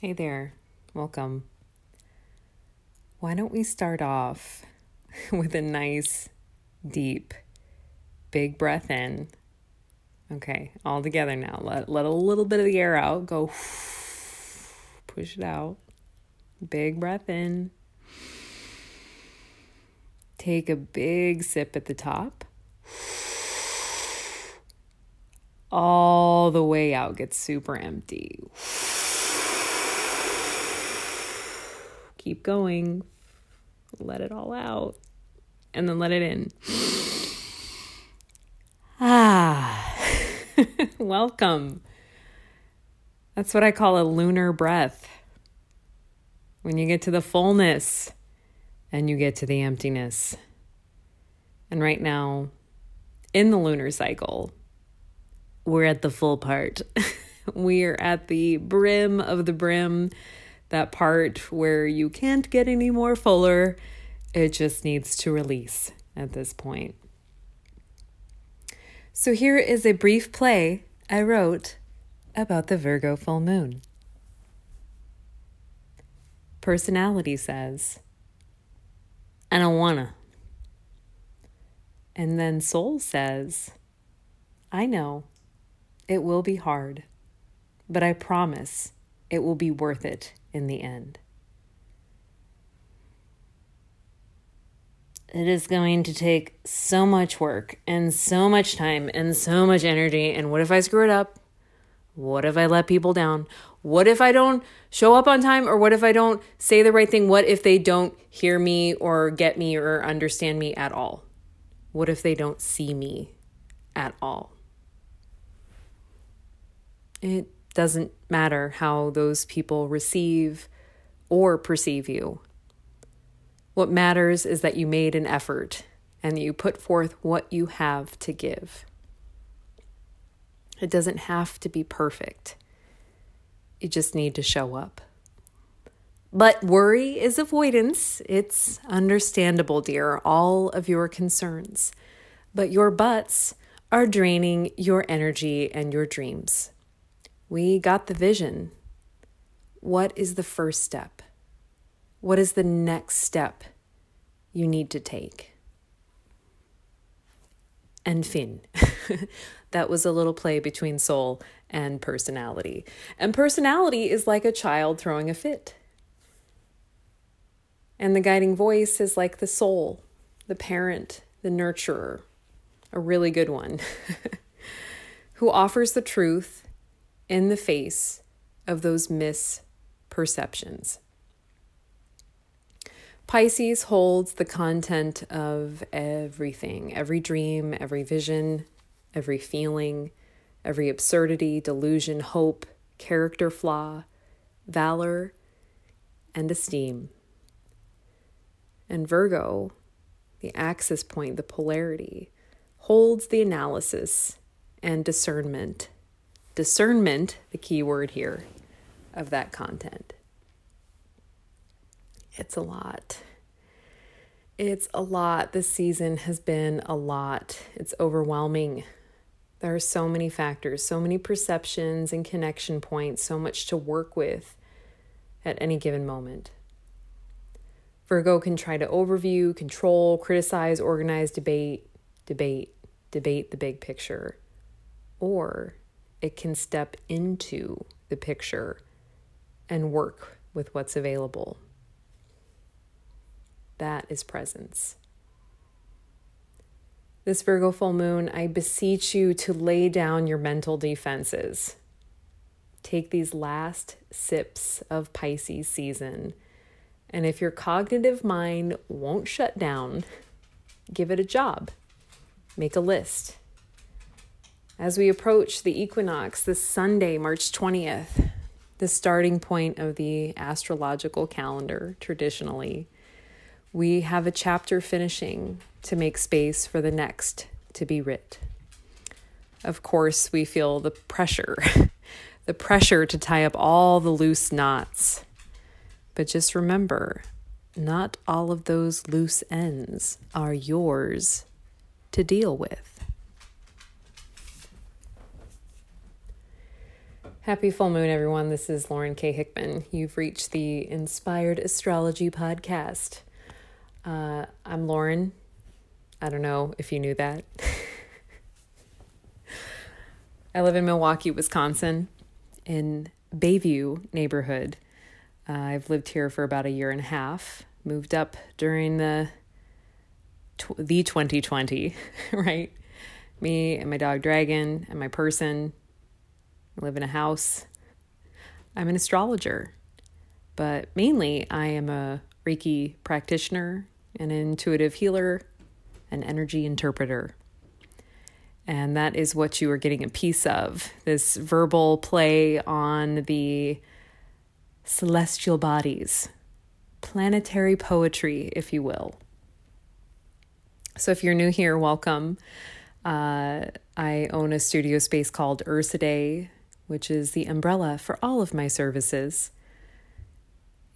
Hey there, welcome. Why don't we start off with a nice, deep, big breath in? Okay, all together now. Let, let a little bit of the air out. Go push it out. Big breath in. Take a big sip at the top. All the way out, get super empty. Keep going. Let it all out. And then let it in. Ah, welcome. That's what I call a lunar breath. When you get to the fullness and you get to the emptiness. And right now, in the lunar cycle, we're at the full part. we're at the brim of the brim, that part where you can't get any more fuller. It just needs to release at this point. So, here is a brief play I wrote about the Virgo full moon. Personality says, I don't wanna. And then soul says, I know it will be hard, but I promise it will be worth it in the end. It is going to take so much work and so much time and so much energy. And what if I screw it up? What if I let people down? What if I don't show up on time? Or what if I don't say the right thing? What if they don't hear me or get me or understand me at all? What if they don't see me at all? It doesn't matter how those people receive or perceive you. What matters is that you made an effort and that you put forth what you have to give. It doesn't have to be perfect. You just need to show up. But worry is avoidance. It's understandable, dear, all of your concerns. But your buts are draining your energy and your dreams. We got the vision. What is the first step? What is the next step you need to take? And Finn. that was a little play between soul and personality. And personality is like a child throwing a fit. And the guiding voice is like the soul, the parent, the nurturer, a really good one, who offers the truth in the face of those misperceptions. Pisces holds the content of everything every dream, every vision, every feeling, every absurdity, delusion, hope, character flaw, valor, and esteem. And Virgo, the axis point, the polarity, holds the analysis and discernment discernment, the key word here, of that content. It's a lot. It's a lot. This season has been a lot. It's overwhelming. There are so many factors, so many perceptions and connection points, so much to work with at any given moment. Virgo can try to overview, control, criticize, organize, debate, debate, debate the big picture. Or it can step into the picture and work with what's available. That is presence. This Virgo full moon, I beseech you to lay down your mental defenses. Take these last sips of Pisces season. And if your cognitive mind won't shut down, give it a job. Make a list as we approach the equinox this Sunday, March 20th, the starting point of the astrological calendar traditionally, we have a chapter finishing to make space for the next to be writ. Of course, we feel the pressure, the pressure to tie up all the loose knots. But just remember, not all of those loose ends are yours to deal with. Happy full moon, everyone. This is Lauren K. Hickman. You've reached the Inspired Astrology Podcast. Uh, I'm Lauren. I don't know if you knew that. I live in Milwaukee, Wisconsin, in Bayview neighborhood. Uh, I've lived here for about a year and a half. Moved up during the tw- the 2020, right? Me and my dog Dragon and my person I live in a house. I'm an astrologer, but mainly I am a Reiki practitioner, an intuitive healer, an energy interpreter. And that is what you are getting a piece of this verbal play on the celestial bodies, planetary poetry, if you will. So, if you're new here, welcome. Uh, I own a studio space called Ursidae which is the umbrella for all of my services.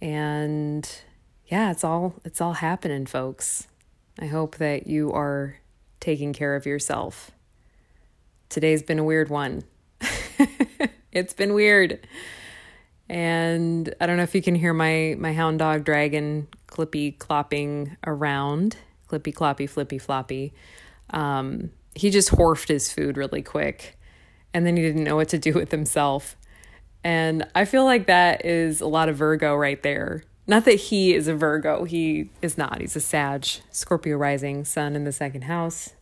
And yeah, it's all it's all happening, folks. I hope that you are taking care of yourself. Today's been a weird one. it's been weird. And I don't know if you can hear my my hound dog dragon clippy clopping around, clippy cloppy flippy floppy. Um, he just horfed his food really quick and then he didn't know what to do with himself. And I feel like that is a lot of Virgo right there. Not that he is a Virgo, he is not. He's a Sag, Scorpio rising, sun in the second house.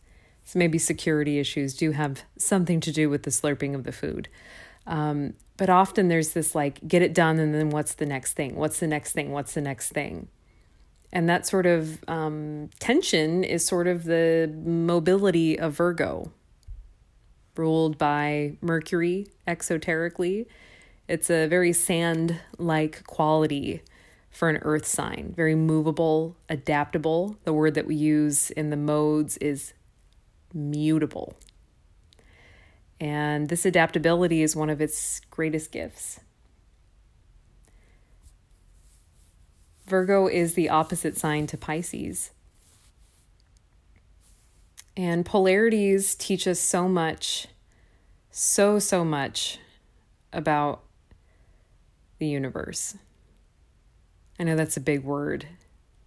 So maybe security issues do have something to do with the slurping of the food. Um, but often there's this like, get it done, and then what's the next thing? What's the next thing? What's the next thing? And that sort of um, tension is sort of the mobility of Virgo ruled by Mercury exoterically. It's a very sand like quality for an earth sign, very movable, adaptable. The word that we use in the modes is mutable. And this adaptability is one of its greatest gifts. Virgo is the opposite sign to Pisces. And polarities teach us so much, so, so much about the universe. I know that's a big word,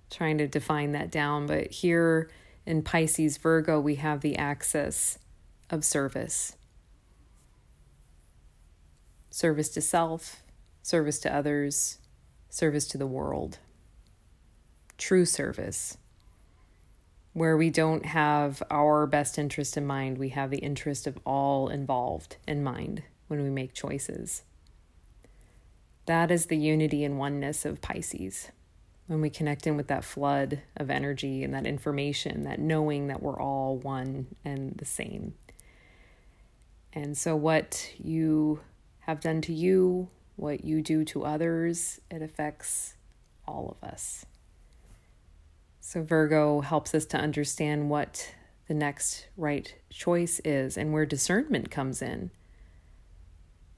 trying to define that down, but here in Pisces Virgo, we have the axis of service. Service to self, service to others, service to the world, true service where we don't have our best interest in mind, we have the interest of all involved in mind when we make choices. That is the unity and oneness of Pisces. When we connect in with that flood of energy and that information, that knowing that we're all one and the same. And so, what you have done to you, what you do to others, it affects all of us. So, Virgo helps us to understand what the next right choice is and where discernment comes in.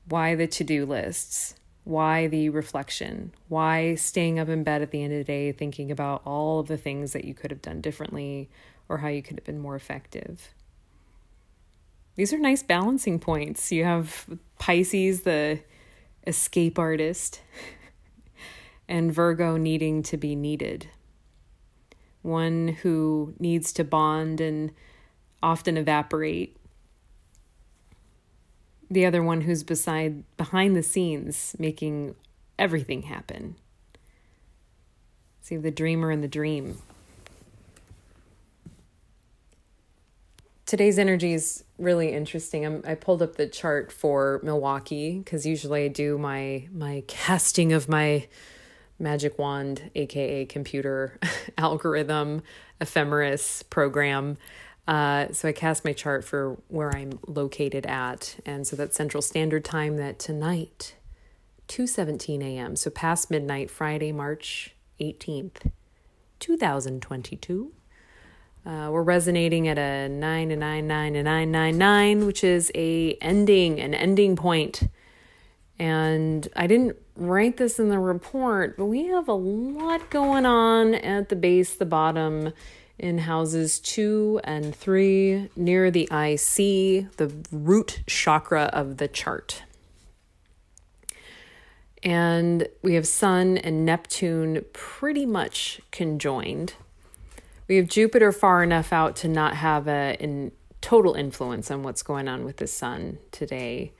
Why the to do lists? Why the reflection? Why staying up in bed at the end of the day thinking about all of the things that you could have done differently or how you could have been more effective? These are nice balancing points. You have Pisces, the escape artist, and Virgo needing to be needed one who needs to bond and often evaporate. The other one who's beside behind the scenes making everything happen. See the dreamer and the dream. Today's energy is really interesting. I'm, i pulled up the chart for Milwaukee because usually I do my my casting of my magic wand, aka computer algorithm, ephemeris program. Uh, so I cast my chart for where I'm located at, and so that's Central Standard Time. That tonight, two seventeen a.m. So past midnight, Friday, March eighteenth, two thousand twenty-two. Uh, we're resonating at a nine and nine nine and nine nine nine, which is a ending, an ending point. And I didn't write this in the report, but we have a lot going on at the base, the bottom, in houses two and three near the IC, the root chakra of the chart. And we have Sun and Neptune pretty much conjoined. We have Jupiter far enough out to not have a in total influence on what's going on with the Sun today.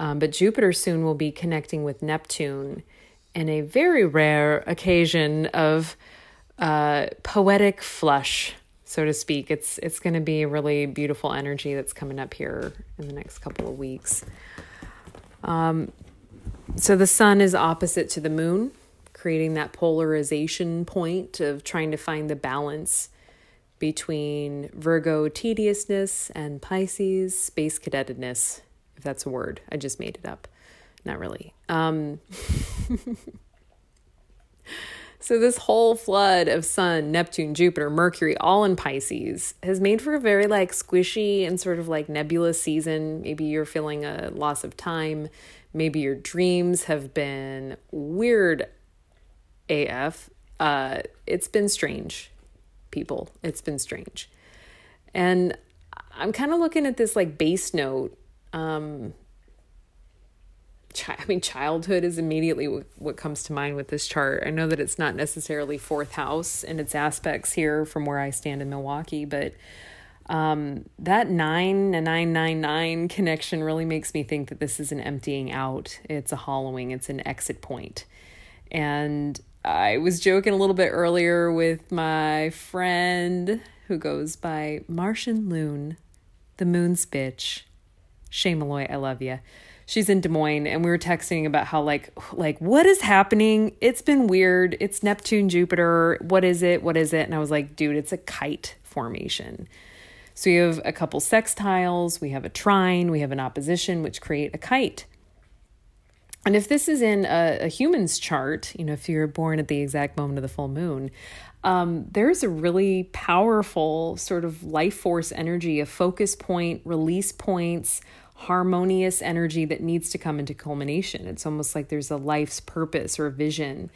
Um, but Jupiter soon will be connecting with Neptune in a very rare occasion of uh, poetic flush, so to speak. It's it's going to be really beautiful energy that's coming up here in the next couple of weeks. Um, so the sun is opposite to the moon, creating that polarization point of trying to find the balance between Virgo tediousness and Pisces space cadetedness, if that's a word. I just made it up. Not really. Um, so, this whole flood of Sun, Neptune, Jupiter, Mercury, all in Pisces, has made for a very like squishy and sort of like nebulous season. Maybe you're feeling a loss of time. Maybe your dreams have been weird AF. Uh, it's been strange, people. It's been strange. And I'm kind of looking at this like base note um, I mean, childhood is immediately what comes to mind with this chart. I know that it's not necessarily fourth house and its aspects here from where I stand in Milwaukee, but um, that nine and nine nine nine connection really makes me think that this is an emptying out. It's a hollowing. It's an exit point, and I was joking a little bit earlier with my friend who goes by Martian Loon, the Moon's bitch. Shay Malloy, I love you she's in Des Moines and we were texting about how like like what is happening? It's been weird. It's Neptune, Jupiter. What is it? What is it? And I was like, dude, it's a kite formation. So you have a couple sextiles, we have a trine, we have an opposition which create a kite. And if this is in a, a human's chart, you know, if you're born at the exact moment of the full moon, um, there's a really powerful sort of life force energy, a focus point, release points, harmonious energy that needs to come into culmination. It's almost like there's a life's purpose or vision.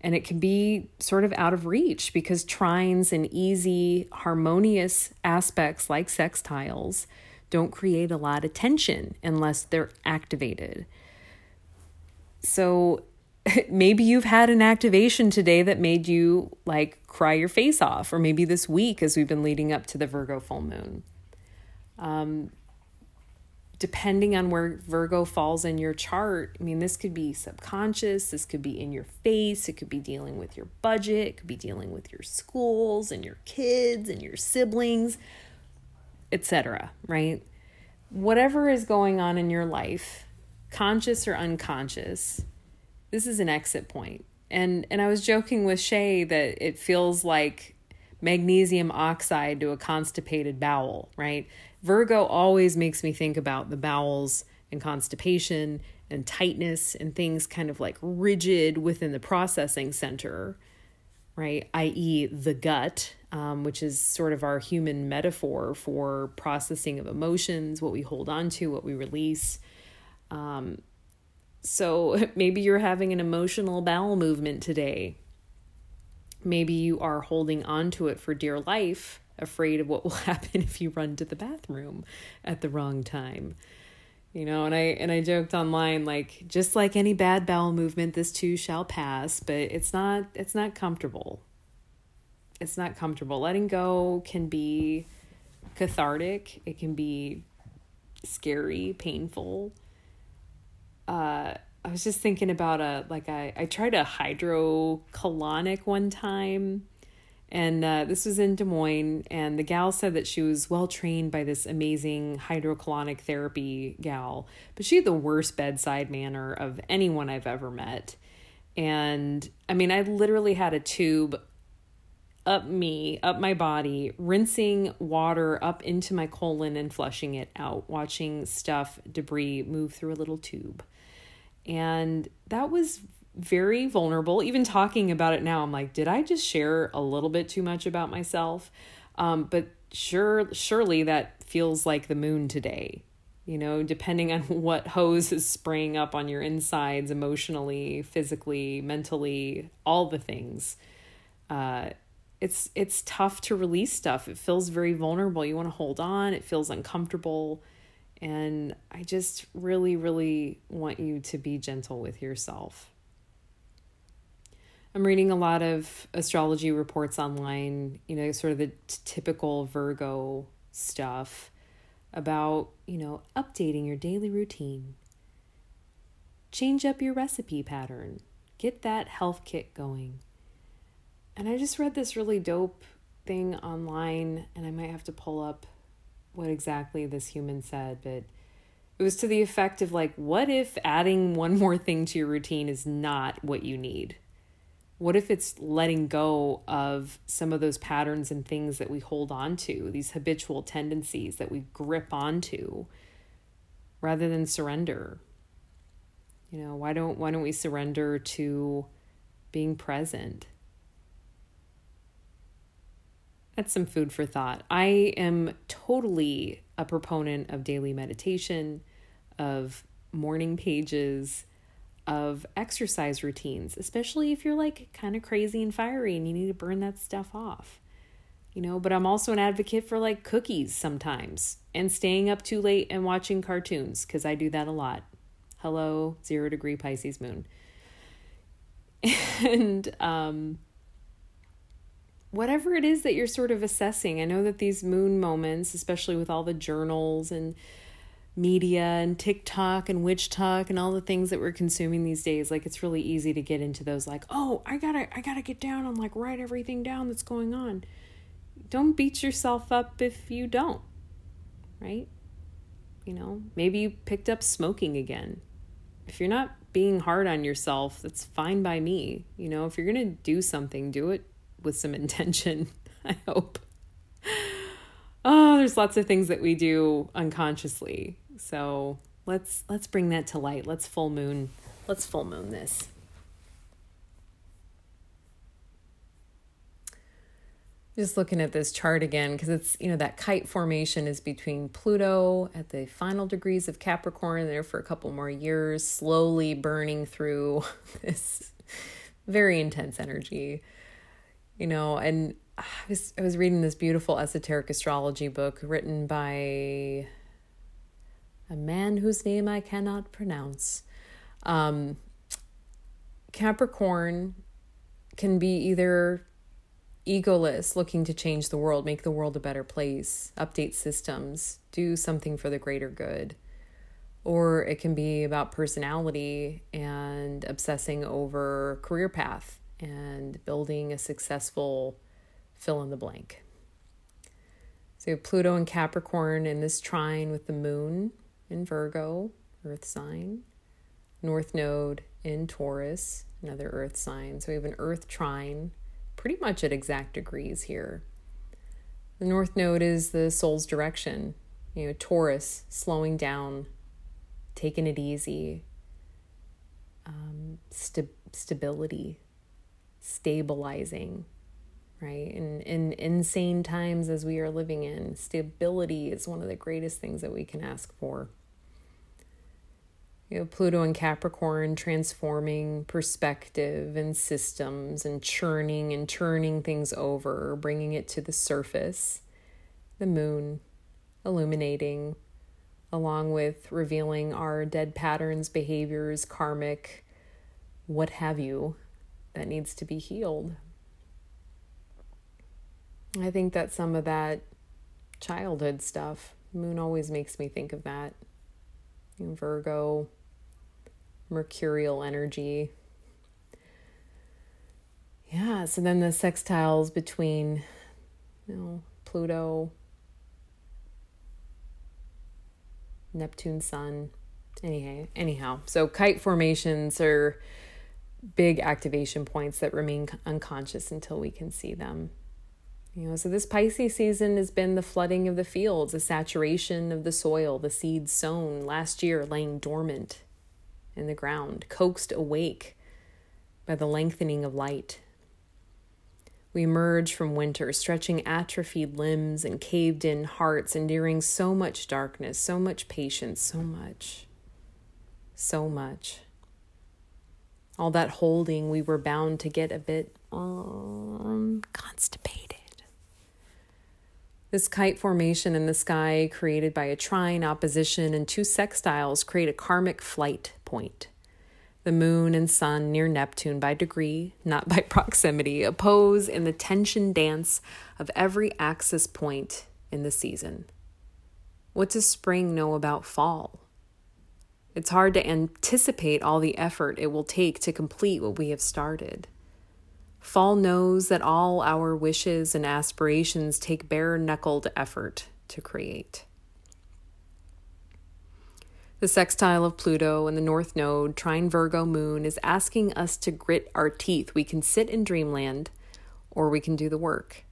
And it can be sort of out of reach because trines and easy, harmonious aspects like sextiles don't create a lot of tension unless they're activated. So maybe you've had an activation today that made you like cry your face off, or maybe this week as we've been leading up to the Virgo full moon. Um, depending on where Virgo falls in your chart, I mean, this could be subconscious, this could be in your face, it could be dealing with your budget, it could be dealing with your schools and your kids and your siblings, etc., right? Whatever is going on in your life, conscious or unconscious, this is an exit point. And and I was joking with Shay that it feels like magnesium oxide to a constipated bowel, right? Virgo always makes me think about the bowels and constipation and tightness and things kind of like rigid within the processing center, right? I.e., the gut, um, which is sort of our human metaphor for processing of emotions, what we hold on to, what we release. Um, so maybe you're having an emotional bowel movement today. Maybe you are holding on to it for dear life afraid of what will happen if you run to the bathroom at the wrong time. You know and i and i joked online like just like any bad bowel movement this too shall pass but it's not it's not comfortable. It's not comfortable. Letting go can be cathartic. It can be scary painful uh i was just thinking about a like i i tried a hydrocolonic one time and uh, this was in Des Moines, and the gal said that she was well trained by this amazing hydrocolonic therapy gal, but she had the worst bedside manner of anyone I've ever met. And I mean, I literally had a tube up me, up my body, rinsing water up into my colon and flushing it out, watching stuff, debris move through a little tube. And that was very vulnerable. Even talking about it now, I'm like, did I just share a little bit too much about myself? Um, but sure, surely that feels like the moon today. You know, depending on what hose is spraying up on your insides, emotionally, physically, mentally, all the things. Uh, it's it's tough to release stuff. It feels very vulnerable. You want to hold on. It feels uncomfortable. And I just really, really want you to be gentle with yourself I'm reading a lot of astrology reports online, you know, sort of the t- typical Virgo stuff about, you know, updating your daily routine. Change up your recipe pattern. Get that health kit going. And I just read this really dope thing online, and I might have to pull up what exactly this human said, but it was to the effect of like, what if adding one more thing to your routine is not what you need? What if it's letting go of some of those patterns and things that we hold on to, these habitual tendencies that we grip onto, rather than surrender? You know, why don't why don't we surrender to being present? That's some food for thought. I am totally a proponent of daily meditation, of morning pages, of exercise routines, especially if you're like kind of crazy and fiery and you need to burn that stuff off. You know, but I'm also an advocate for like cookies sometimes and staying up too late and watching cartoons because I do that a lot. Hello, zero degree Pisces moon. And um, whatever it is that you're sort of assessing, I know that these moon moments, especially with all the journals and media and TikTok and WitchTok and all the things that we're consuming these days, like it's really easy to get into those like, oh, I gotta I gotta get down and like write everything down that's going on. Don't beat yourself up if you don't. Right? You know, maybe you picked up smoking again. If you're not being hard on yourself, that's fine by me. You know, if you're gonna do something, do it with some intention, I hope. Oh, there's lots of things that we do unconsciously so let's let's bring that to light. Let's full moon. Let's full moon this. Just looking at this chart again because it's you know that kite formation is between Pluto at the final degrees of Capricorn there for a couple more years, slowly burning through this very intense energy. You know, and I was I was reading this beautiful esoteric astrology book written by a man whose name I cannot pronounce. Um, Capricorn can be either egoless, looking to change the world, make the world a better place, update systems, do something for the greater good. Or it can be about personality and obsessing over career path and building a successful fill in the blank. So Pluto and Capricorn in this trine with the moon in Virgo, earth sign, north node in Taurus, another earth sign. So we have an earth trine pretty much at exact degrees here. The north node is the soul's direction. You know, Taurus, slowing down, taking it easy, um, st- stability, stabilizing, right? And in insane times as we are living in, stability is one of the greatest things that we can ask for you know, Pluto and Capricorn transforming perspective and systems and churning and turning things over, bringing it to the surface. The moon illuminating, along with revealing our dead patterns, behaviors, karmic, what have you, that needs to be healed. I think that some of that childhood stuff, moon always makes me think of that. Virgo, mercurial energy. Yeah, so then the sextiles between you know, Pluto, Neptune, Sun. Anyhow, anyhow, so kite formations are big activation points that remain unconscious until we can see them. You know, so this Pisces season has been the flooding of the fields, the saturation of the soil, the seeds sown last year laying dormant in the ground, coaxed awake by the lengthening of light. We emerge from winter, stretching atrophied limbs and caved in hearts, enduring so much darkness, so much patience, so much, so much. All that holding, we were bound to get a bit um, constipated. This kite formation in the sky, created by a trine, opposition, and two sextiles, create a karmic flight point. The moon and sun near Neptune by degree, not by proximity, oppose in the tension dance of every axis point in the season. What does spring know about fall? It's hard to anticipate all the effort it will take to complete what we have started. Fall knows that all our wishes and aspirations take bare knuckled effort to create. The sextile of Pluto and the North Node, trine Virgo moon, is asking us to grit our teeth. We can sit in dreamland or we can do the work.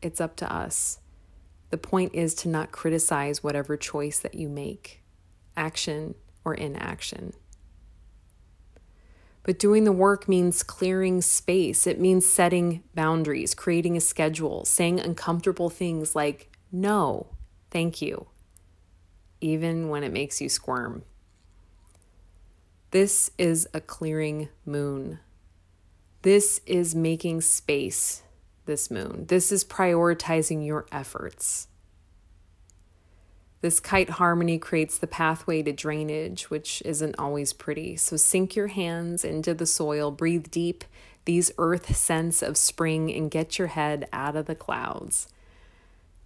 It's up to us. The point is to not criticize whatever choice that you make, action or inaction. But doing the work means clearing space. It means setting boundaries, creating a schedule, saying uncomfortable things like, no, thank you even when it makes you squirm. This is a clearing moon. This is making space, this moon. This is prioritizing your efforts. This kite harmony creates the pathway to drainage, which isn't always pretty. So sink your hands into the soil, breathe deep these earth scents of spring, and get your head out of the clouds.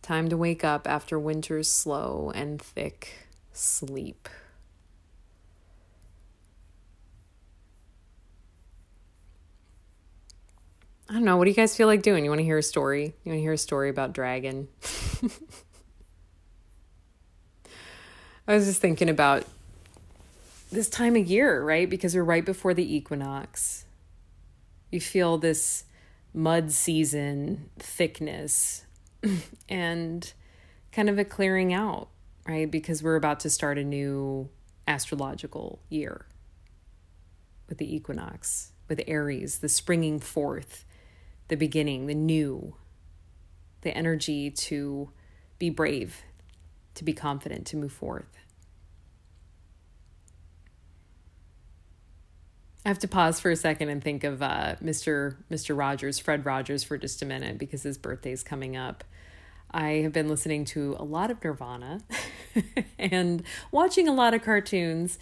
Time to wake up after winter's slow and thick sleep. I don't know. What do you guys feel like doing? You want to hear a story? You want to hear a story about dragon? I was just thinking about this time of year, right? Because we're right before the equinox. You feel this mud season thickness and kind of a clearing out, right? Because we're about to start a new astrological year with the equinox, with Aries, the springing forth, the beginning, the new, the energy to be brave, to be confident, to move forth. I have to pause for a second and think of uh, Mr. Mr. Rogers, Fred Rogers, for just a minute because his birthday is coming up. I have been listening to a lot of Nirvana and watching a lot of cartoons,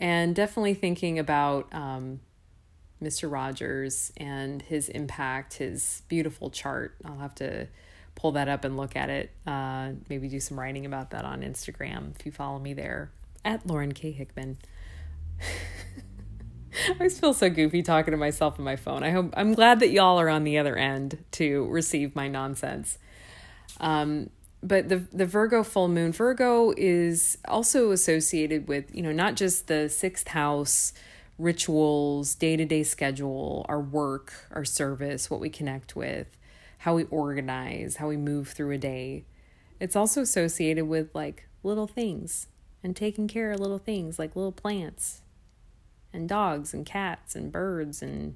and definitely thinking about um, Mr. Rogers and his impact, his beautiful chart. I'll have to pull that up and look at it. Uh, maybe do some writing about that on Instagram if you follow me there at Lauren K. Hickman. I feel so goofy talking to myself on my phone. I hope I'm glad that y'all are on the other end to receive my nonsense. Um, but the the Virgo full moon, Virgo is also associated with you know not just the sixth house rituals, day to day schedule, our work, our service, what we connect with, how we organize, how we move through a day. It's also associated with like little things and taking care of little things like little plants and dogs and cats and birds and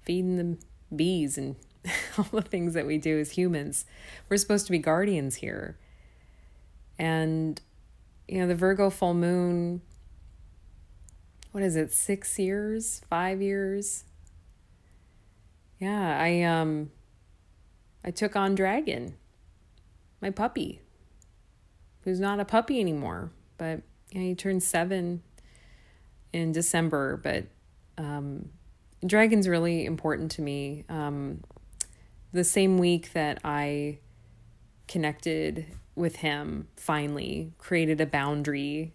feeding them bees and all the things that we do as humans. We're supposed to be guardians here. And, you know, the Virgo full moon, what is it, six years, five years? Yeah, I, um, I took on Dragon, my puppy, who's not a puppy anymore, but you know, he turned seven in December, but um, Dragon's really important to me. Um, the same week that I connected with him, finally created a boundary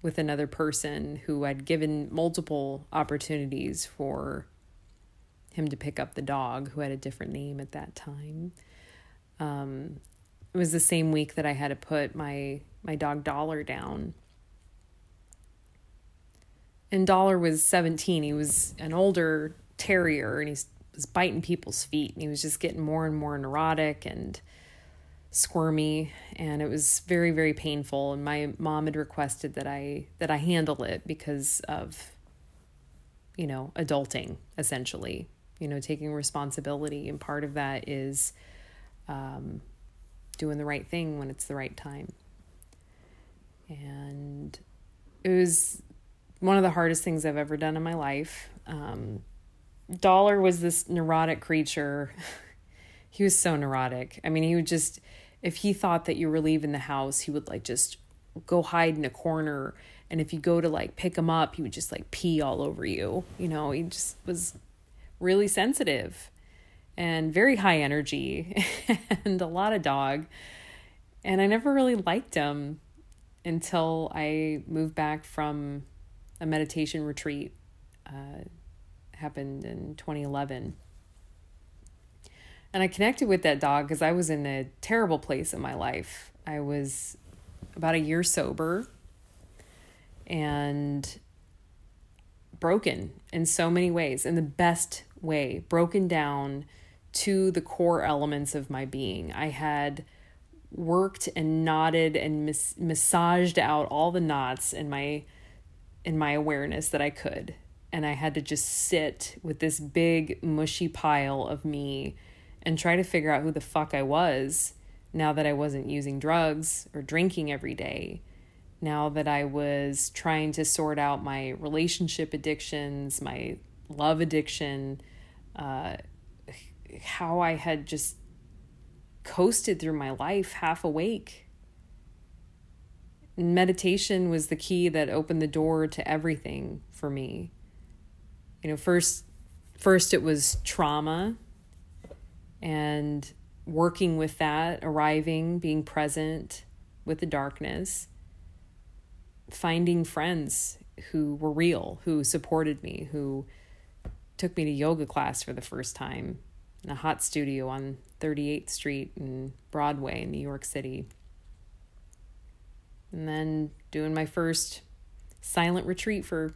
with another person who I'd given multiple opportunities for him to pick up the dog, who had a different name at that time. Um, it was the same week that I had to put my my dog Dollar down and Dollar was 17. He was an older terrier and he was biting people's feet and he was just getting more and more neurotic and squirmy and it was very very painful and my mom had requested that I that I handle it because of you know adulting essentially you know taking responsibility and part of that is um, doing the right thing when it's the right time and it was one of the hardest things I've ever done in my life. Um, Dollar was this neurotic creature. he was so neurotic. I mean, he would just, if he thought that you were leaving the house, he would like just go hide in a corner And if you go to like pick him up, he would just like pee all over you. You know, he just was really sensitive and very high energy and a lot of dog. And I never really liked him until I moved back from a meditation retreat. Uh, happened in 2011. And I connected with that dog because I was in a terrible place in my life. I was about a year sober and broken in so many ways, in the best way, broken down to the core elements of my being. I had worked and knotted and mas- massaged out all the knots in my in my awareness that I could. And I had to just sit with this big mushy pile of me and try to figure out who the fuck I was now that I wasn't using drugs or drinking every day. Now that I was trying to sort out my relationship addictions, my love addiction, uh, how I had just coasted through my life half awake. Meditation was the key that opened the door to everything for me. You know, first first it was trauma and working with that, arriving, being present with the darkness, finding friends who were real, who supported me, who took me to yoga class for the first time in a hot studio on 38th Street and Broadway in New York City. And then doing my first silent retreat for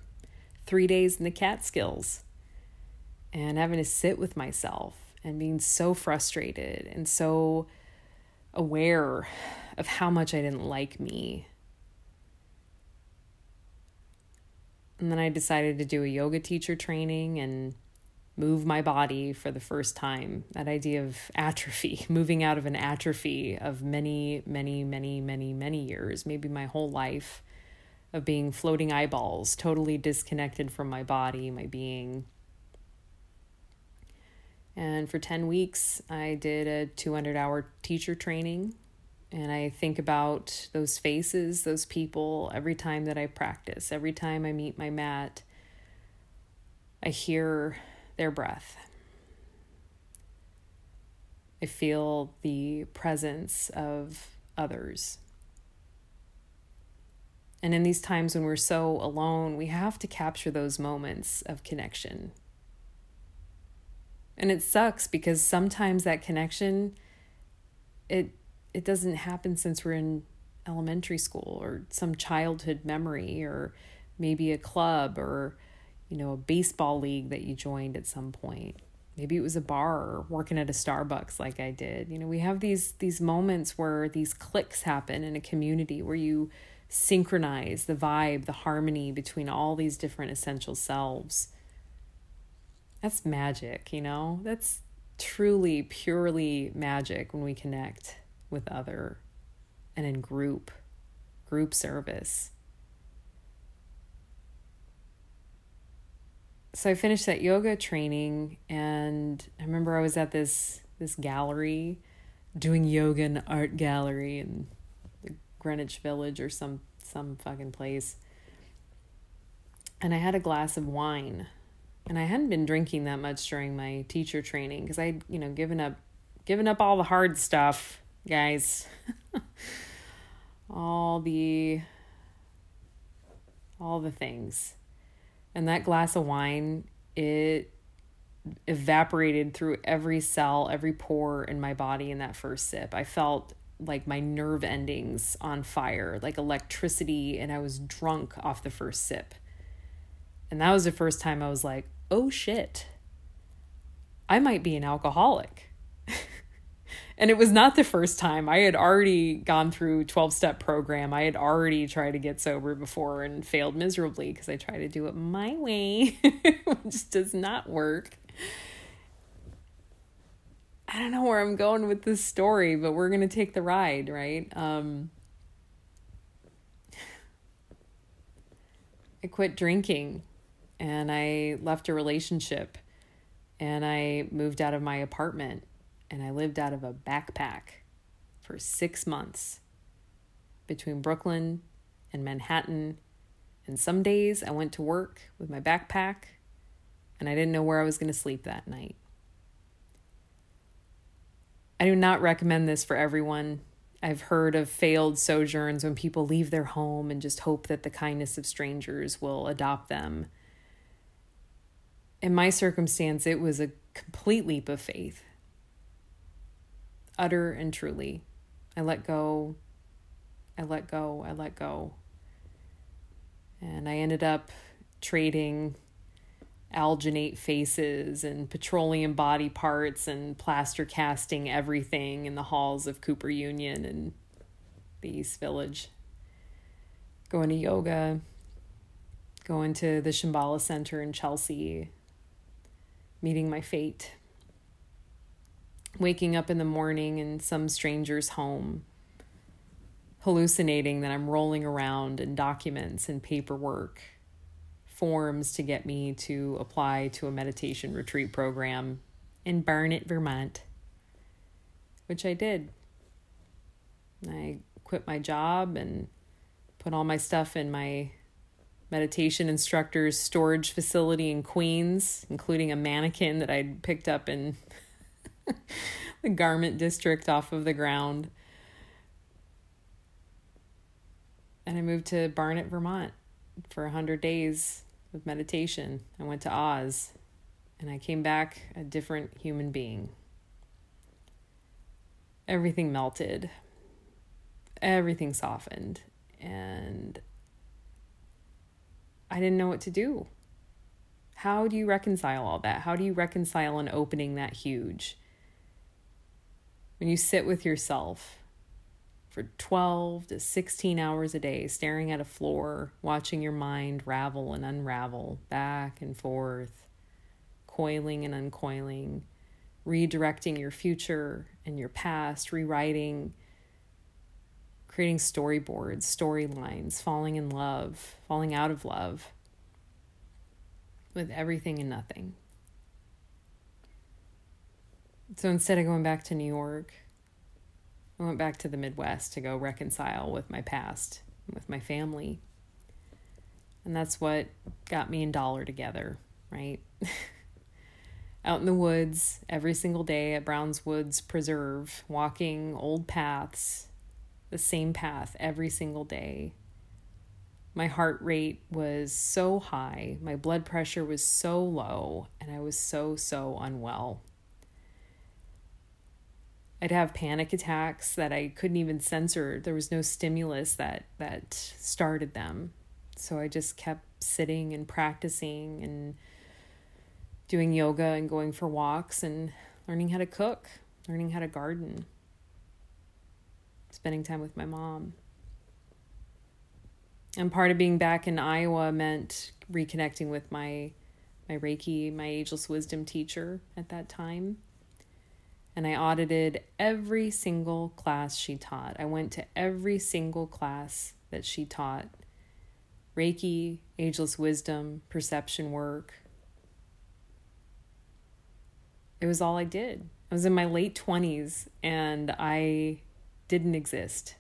three days in the Catskills and having to sit with myself and being so frustrated and so aware of how much I didn't like me. And then I decided to do a yoga teacher training and move my body for the first time. That idea of atrophy, moving out of an atrophy of many, many, many, many, many years, maybe my whole life of being floating eyeballs, totally disconnected from my body, my being. And for 10 weeks, I did a 200 hour teacher training. And I think about those faces, those people, every time that I practice, every time I meet my mat. I hear their breath. I feel the presence of others. And in these times when we're so alone, we have to capture those moments of connection. And it sucks because sometimes that connection it it doesn't happen since we're in elementary school or some childhood memory or maybe a club or you know, a baseball league that you joined at some point. Maybe it was a bar or working at a Starbucks like I did. You know, we have these these moments where these clicks happen in a community where you synchronize the vibe, the harmony between all these different essential selves. That's magic, you know? That's truly purely magic when we connect with other and in group group service so I finished that yoga training and I remember I was at this this gallery doing yoga in art gallery in Greenwich Village or some some fucking place. And I had a glass of wine. And I hadn't been drinking that much during my teacher training because I'd, you know, given up given up all the hard stuff, guys. all the all the things and that glass of wine, it evaporated through every cell, every pore in my body in that first sip. I felt like my nerve endings on fire, like electricity, and I was drunk off the first sip. And that was the first time I was like, oh shit, I might be an alcoholic. And it was not the first time. I had already gone through 12 step program. I had already tried to get sober before and failed miserably because I try to do it my way, which does not work. I don't know where I'm going with this story, but we're going to take the ride, right? Um, I quit drinking and I left a relationship and I moved out of my apartment and I lived out of a backpack for six months between Brooklyn and Manhattan And some days I went to work with my backpack and I didn't know where I was going to sleep that night. I do not recommend this for everyone. I've heard of failed sojourns when people leave their home and just hope that the kindness of strangers will adopt them. In my circumstance, it was a complete leap of faith. Utter and truly. I let go. I let go. I let go. And I ended up trading alginate faces and petroleum body parts and plaster casting everything in the halls of Cooper Union and the East Village. Going to yoga, going to the Shambhala Center in Chelsea, meeting my fate. Waking up in the morning in some stranger's home, hallucinating that I'm rolling around in documents and paperwork forms to get me to apply to a meditation retreat program in Barnet, Vermont, which I did. I quit my job and put all my stuff in my meditation instructor's storage facility in Queens, including a mannequin that I'd picked up in the garment district off of the ground. And I moved to Barnet, Vermont for 100 days of meditation. I went to Oz and I came back a different human being. Everything melted, everything softened, and I didn't know what to do. How do you reconcile all that? How do you reconcile an opening that huge? When you sit with yourself for 12 to 16 hours a day, staring at a floor, watching your mind ravel and unravel back and forth, coiling and uncoiling, redirecting your future and your past, rewriting, creating storyboards, storylines, falling in love, falling out of love with everything and nothing. So instead of going back to New York, I went back to the Midwest to go reconcile with my past, with my family. And that's what got me and Dollar together, right? Out in the woods every single day at Browns Woods Preserve, walking old paths, the same path every single day. My heart rate was so high, my blood pressure was so low, and I was so, so unwell. I'd have panic attacks that I couldn't even censor. There was no stimulus that that started them. So I just kept sitting and practicing and doing yoga and going for walks and learning how to cook, learning how to garden, spending time with my mom. And part of being back in Iowa meant reconnecting with my my Reiki, my ageless wisdom teacher at that time and I audited every single class she taught. I went to every single class that she taught Reiki, Ageless Wisdom, Perception Work. It was all I did. I was in my late 20s and I didn't exist.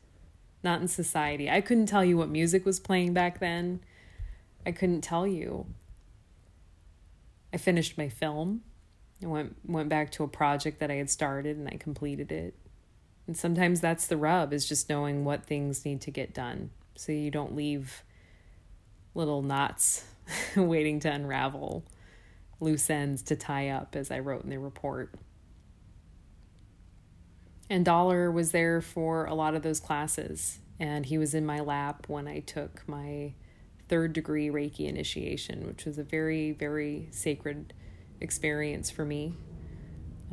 Not in society. I couldn't tell you what music was playing back then. I couldn't tell you. I finished my film. I went went back to a project that I had started and I completed it. And sometimes that's the rub is just knowing what things need to get done so you don't leave little knots waiting to unravel, loose ends to tie up as I wrote in the report. And Dollar was there for a lot of those classes and he was in my lap when I took my third degree Reiki initiation, which was a very very sacred experience for me.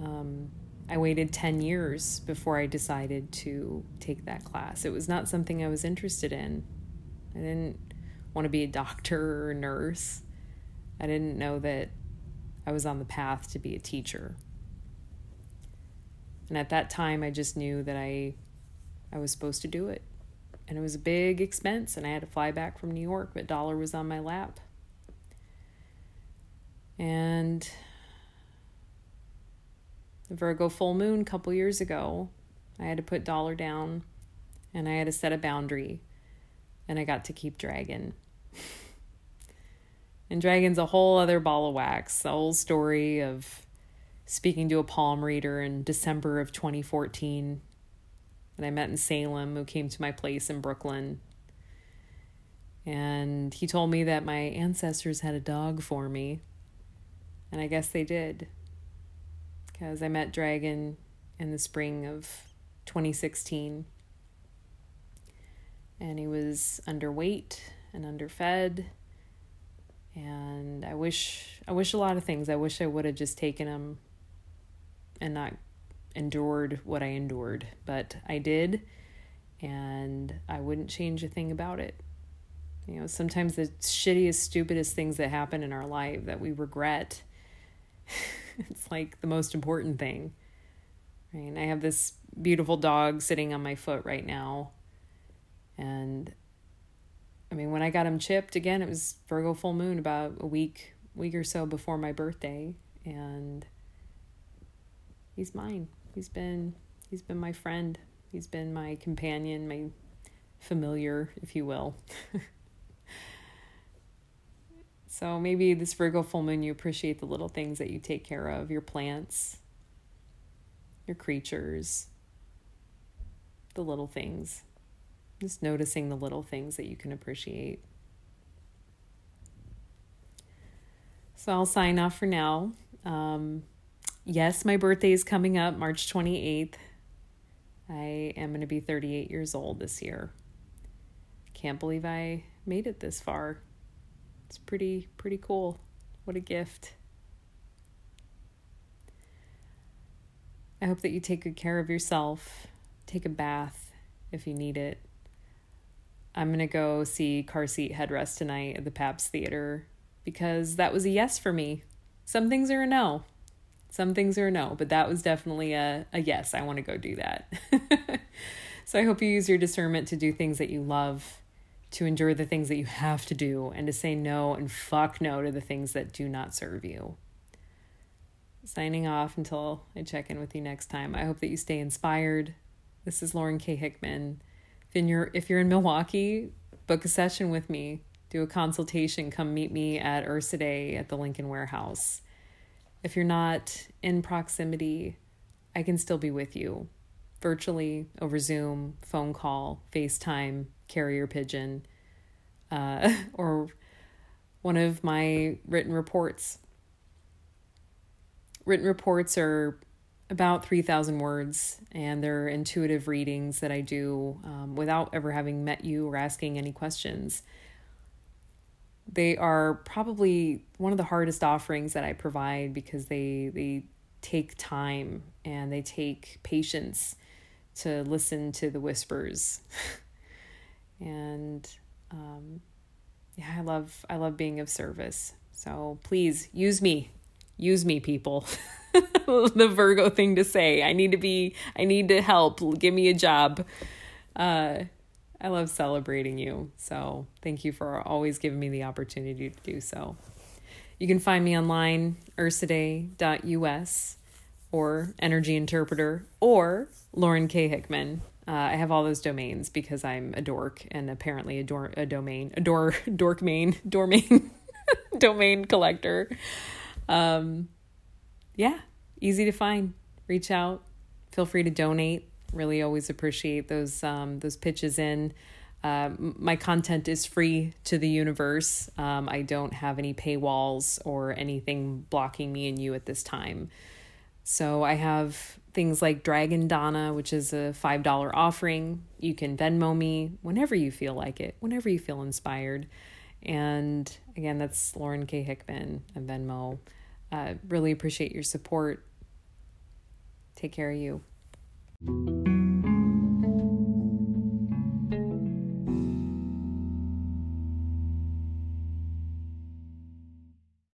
Um, I waited 10 years before I decided to take that class. It was not something I was interested in. I didn't want to be a doctor or a nurse. I didn't know that I was on the path to be a teacher. And at that time, I just knew that I, I was supposed to do it. And it was a big expense, and I had to fly back from New York, but Dollar was on my lap. And the Virgo full moon a couple years ago, I had to put dollar down and I had to set a boundary and I got to keep dragon. And Dragon's a whole other ball of wax. The whole story of speaking to a palm reader in December of 2014 that I met in Salem who came to my place in Brooklyn. And he told me that my ancestors had a dog for me. And I guess they did. Because I met Dragon in the spring of 2016. And he was underweight and underfed and I wish I wish a lot of things. I wish I would have just taken him and not endured what I endured, but I did and I wouldn't change a thing about it. You know, sometimes the shittiest, stupidest things that happen in our life that we regret, it's like the most important thing. Right? I have this beautiful dog sitting on my foot right now. And I mean, when I got him chipped again, it was Virgo full moon about a week week or so before my birthday, and he's mine. He's been he's been my friend. He's been my companion, my familiar, if you will. so maybe this Virgo full moon, you appreciate the little things that you take care of, your plants, your creatures, the little things. Just noticing the little things that you can appreciate. So I'll sign off for now. Um, yes, my birthday is coming up March 28th. I am going to be 38 years old this year. Can't believe I made it this far. It's pretty pretty cool. What a gift. I hope that you take good care of yourself. Take a bath if you need it. I'm going to go see Car Seat Headrest tonight at the Pabst Theater because that was a yes for me. Some things are a no. Some things are a no, but that was definitely a, a yes. I want to go do that. so I hope you use your discernment to do things that you love, to endure the things that you have to do, and to say no and fuck no to the things that do not serve you. Signing off until I check in with you next time. I hope that you stay inspired. This is Lauren K. Hickman if you're if you're in Milwaukee, book a session with me. Do a consultation. Come meet me at Ursidae at the Lincoln Warehouse. If you're not in proximity, I can still be with you virtually over Zoom, phone call, FaceTime, carrier pigeon, uh, or one of my written reports. Written reports are about 3,000 words, and they're intuitive readings that I do um, without ever having met you or asking any questions. They are probably one of the hardest offerings that I provide because they they take time and they take patience to listen to the whispers. and um, yeah, I love I love being of service. So please use me. Use me, people. the Virgo thing to say. I need to be, I need to help. Give me a job. Uh, I love celebrating you. So thank you for always giving me the opportunity to do so. You can find me online, ursidae.us or Energy Interpreter or Lauren K. Hickman. Uh, I have all those domains because I'm a dork and apparently a, dor- a domain, a door, dork main, domain, domain collector. Um, yeah, easy to find. Reach out. Feel free to donate. Really always appreciate those um, those pitches in. Uh, my content is free to the universe. Um, I don't have any paywalls or anything blocking me and you at this time. So I have things like Dragon Dana, which is a $5 offering. You can Venmo me whenever you feel like it, whenever you feel inspired. And again, that's Lauren K. Hickman and Venmo. Uh, really appreciate your support. Take care of you.